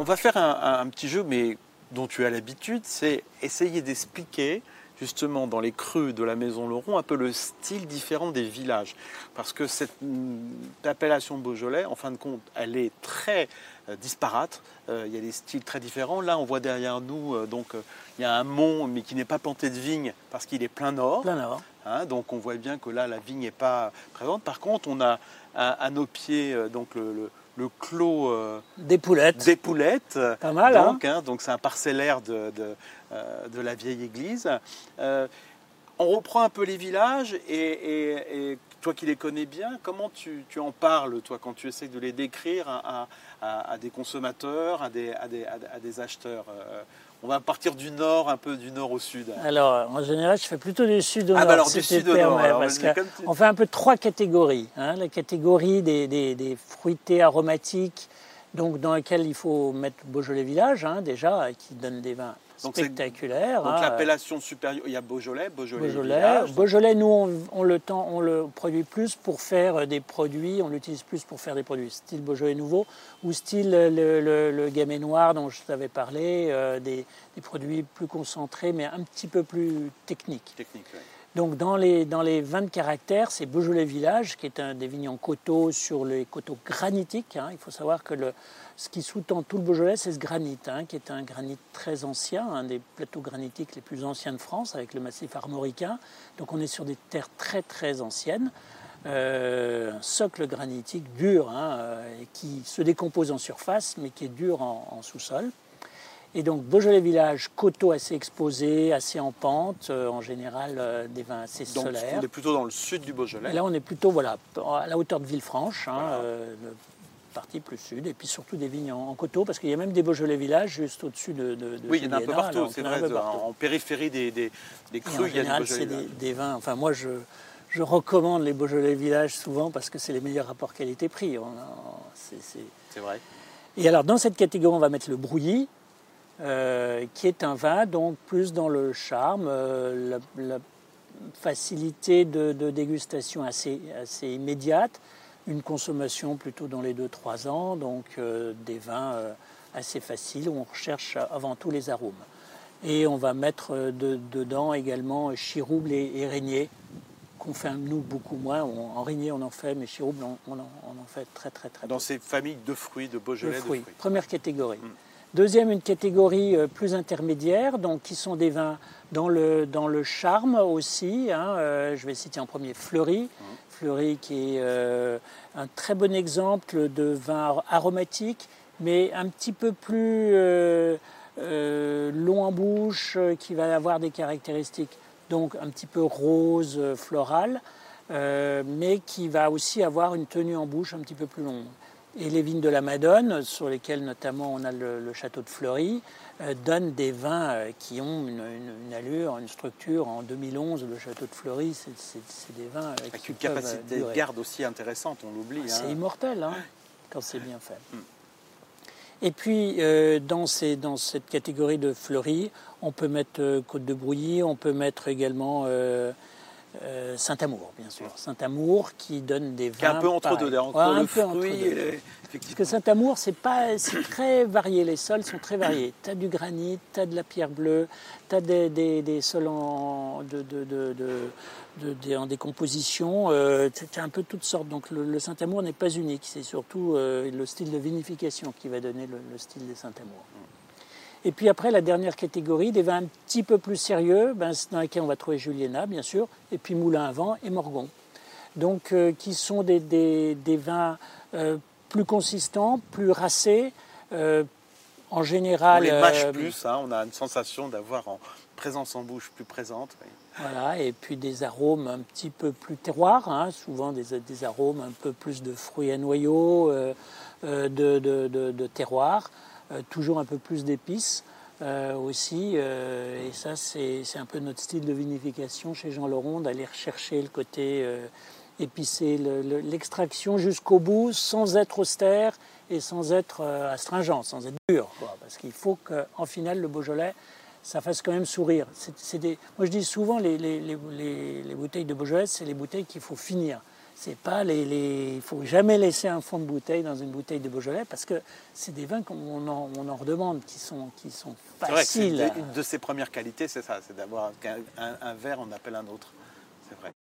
On va faire un, petit jeu, mais dont tu as l'habitude, c'est essayer d'expliquer justement dans les creux de la maison Laurent un peu le style différent des villages. Parce que cette mm, appellation Beaujolais, en fin de compte, elle est très euh, disparate. Euh, il y a des styles très différents. Là, on voit derrière nous, euh, donc, il y a un mont, mais qui n'est pas planté de vignes parce qu'il est plein nord. Plein nord. Hein, donc on voit bien que là, la vigne n'est pas présente. Par contre, on a à, nos pieds donc le, le clos des poulettes. Des poulettes. Pas mal. Donc, hein. donc c'est un parcellaire de, euh, de la vieille église. Euh, on reprend un peu les villages et, toi qui les connais bien, comment tu, en parles, toi, quand tu essaies de les décrire à, des consommateurs, à des, acheteurs euh, On va partir du nord, un peu du nord au sud. Alors, en général, je fais plutôt du sud au ah, nord. Bah alors, du sud au nord. on fait un peu trois catégories. Hein. la catégorie des, fruités aromatiques, donc dans lesquels il faut mettre Beaujolais Village, hein, déjà, qui donne des vins spectaculaire. Donc hein. l'appellation supérieure, il y a Beaujolais, Beaujolais. Beaujolais, Beaujolais nous on, le temps, on le produit plus pour faire des produits, on l'utilise plus pour faire des produits style Beaujolais nouveau ou style le, le, gamay noir dont je t'avais parlé, euh, des, produits plus concentrés mais un petit peu plus techniques. Technique, Donc dans les, dans les 20 caractères, c'est Beaujolais Village, qui est un des vignes en coteaux sur les coteaux granitiques. Hein. Il faut savoir que ce qui sous-tend tout le Beaujolais, c'est ce granit, hein, qui est un granit très ancien, un des plateaux granitiques les plus anciens de France, avec le massif armoricain. Donc on est sur des terres très très anciennes. Euh, un socle granitique dur, hein, qui se décompose en surface, mais qui est dur en, sous-sol. Et donc Beaujolais village, coteaux assez exposés, assez en pente, euh, en général des vins assez donc, solaires. On est plutôt dans le sud du Beaujolais. là on est plutôt voilà, à la hauteur de Villefranche, hein, partie plus sud, et puis surtout des vignes en, coteaux, parce qu'il y a même des Beaujolais villages juste au-dessus de, de, Oui, il y en a un peu partout, c'est vrai, en périphérie des, des, des crus, il y a des c'est des, vins, enfin moi je, je recommande les Beaujolais villages souvent parce que c'est les meilleurs rapports qualité-prix. C'est vrai. Et alors dans cette catégorie, on va mettre le brouillis, euh, qui est un vin donc plus dans le charme, euh, la, facilité de, de, dégustation assez, assez immédiate, une consommation plutôt dans les 2-3 ans, donc euh, des vins assez faciles où on recherche avant tout les arômes. Et on va mettre dedans également chirouble et, et régnier, qu'on fait nous beaucoup moins. en régnier on en fait, mais chirouble on, en, fait très très très Dans ces familles de fruits, de Beaujolais de fruits. Première catégorie. Mm. Deuxième, une catégorie plus intermédiaire, donc qui sont des vins dans le, dans le charme aussi. Hein, je vais citer en premier Fleury. Fleury qui est euh, un très bon exemple de vin aromatique, mais un petit peu plus euh, euh, long en bouche, qui va avoir des caractéristiques donc un petit peu rose, floral, mais qui va aussi avoir une tenue en bouche un petit peu plus longue. Et les vignes de la Madone, sur lesquelles notamment on a le, château de Fleury, euh, donnent des vins euh, qui ont une, allure, une structure. En 2011, le château de Fleury, c'est des vins euh, avec une capacité de garde aussi intéressante, on l'oublie. C'est hein. immortel hein, quand c'est bien fait. Hmm. Et puis, dans, ces, dans, cette catégorie de Fleury, on peut mettre Côte de Brouilly, on peut mettre également euh, Saint-Amour, bien sûr. Saint-Amour qui donne des vins. un peu entre deux, entre le fruit et Parce que Saint-Amour, c'est pas, très varié. Les sols sont très variés. Tu as du granit, tu as de la pierre bleue, tu as des, des, sols en, de, de, en décomposition. Euh, tu as un peu toutes sortes. Donc le, Saint-Amour n'est pas unique. C'est surtout euh, le style de vinification qui va donner le, style des Saint-Amour. Et puis après, la dernière catégorie, des vins un petit peu plus sérieux, ben, dans lesquels on va trouver Juliena, bien sûr, et puis Moulin à Vent et Morgon. Donc, euh, qui sont des, des, vins euh, plus consistants, plus racés, euh, en général. On les mâche plus, hein, on a une sensation d'avoir en présence en bouche plus présente. Voilà, et puis des arômes un petit peu plus terroirs, hein, souvent des, des, arômes un peu plus de fruits à noyaux, de, de, de, de terroir. Euh, toujours un peu plus d'épices. Euh, aussi. Euh, et ça, c'est un peu notre style de vinification chez Jean Laurent, d'aller rechercher le côté épicé, l'extraction jusqu'au bout, sans être austère et sans être astringent, sans être dur. parce qu'il faut qu'en finale, le Beaujolais, ça fasse quand même sourire. Moi, je dis souvent, les, les bouteilles de Beaujolais, c'est les bouteilles qu'il faut finir. C'est pas les, les, il faut jamais laisser un fond de bouteille dans une bouteille de Beaujolais parce que c'est des vins qu'on en, on en redemande qui sont, qui sont faciles. une de ses premières qualités, c'est ça, c'est d'avoir un, un verre, on appelle un autre. C'est vrai.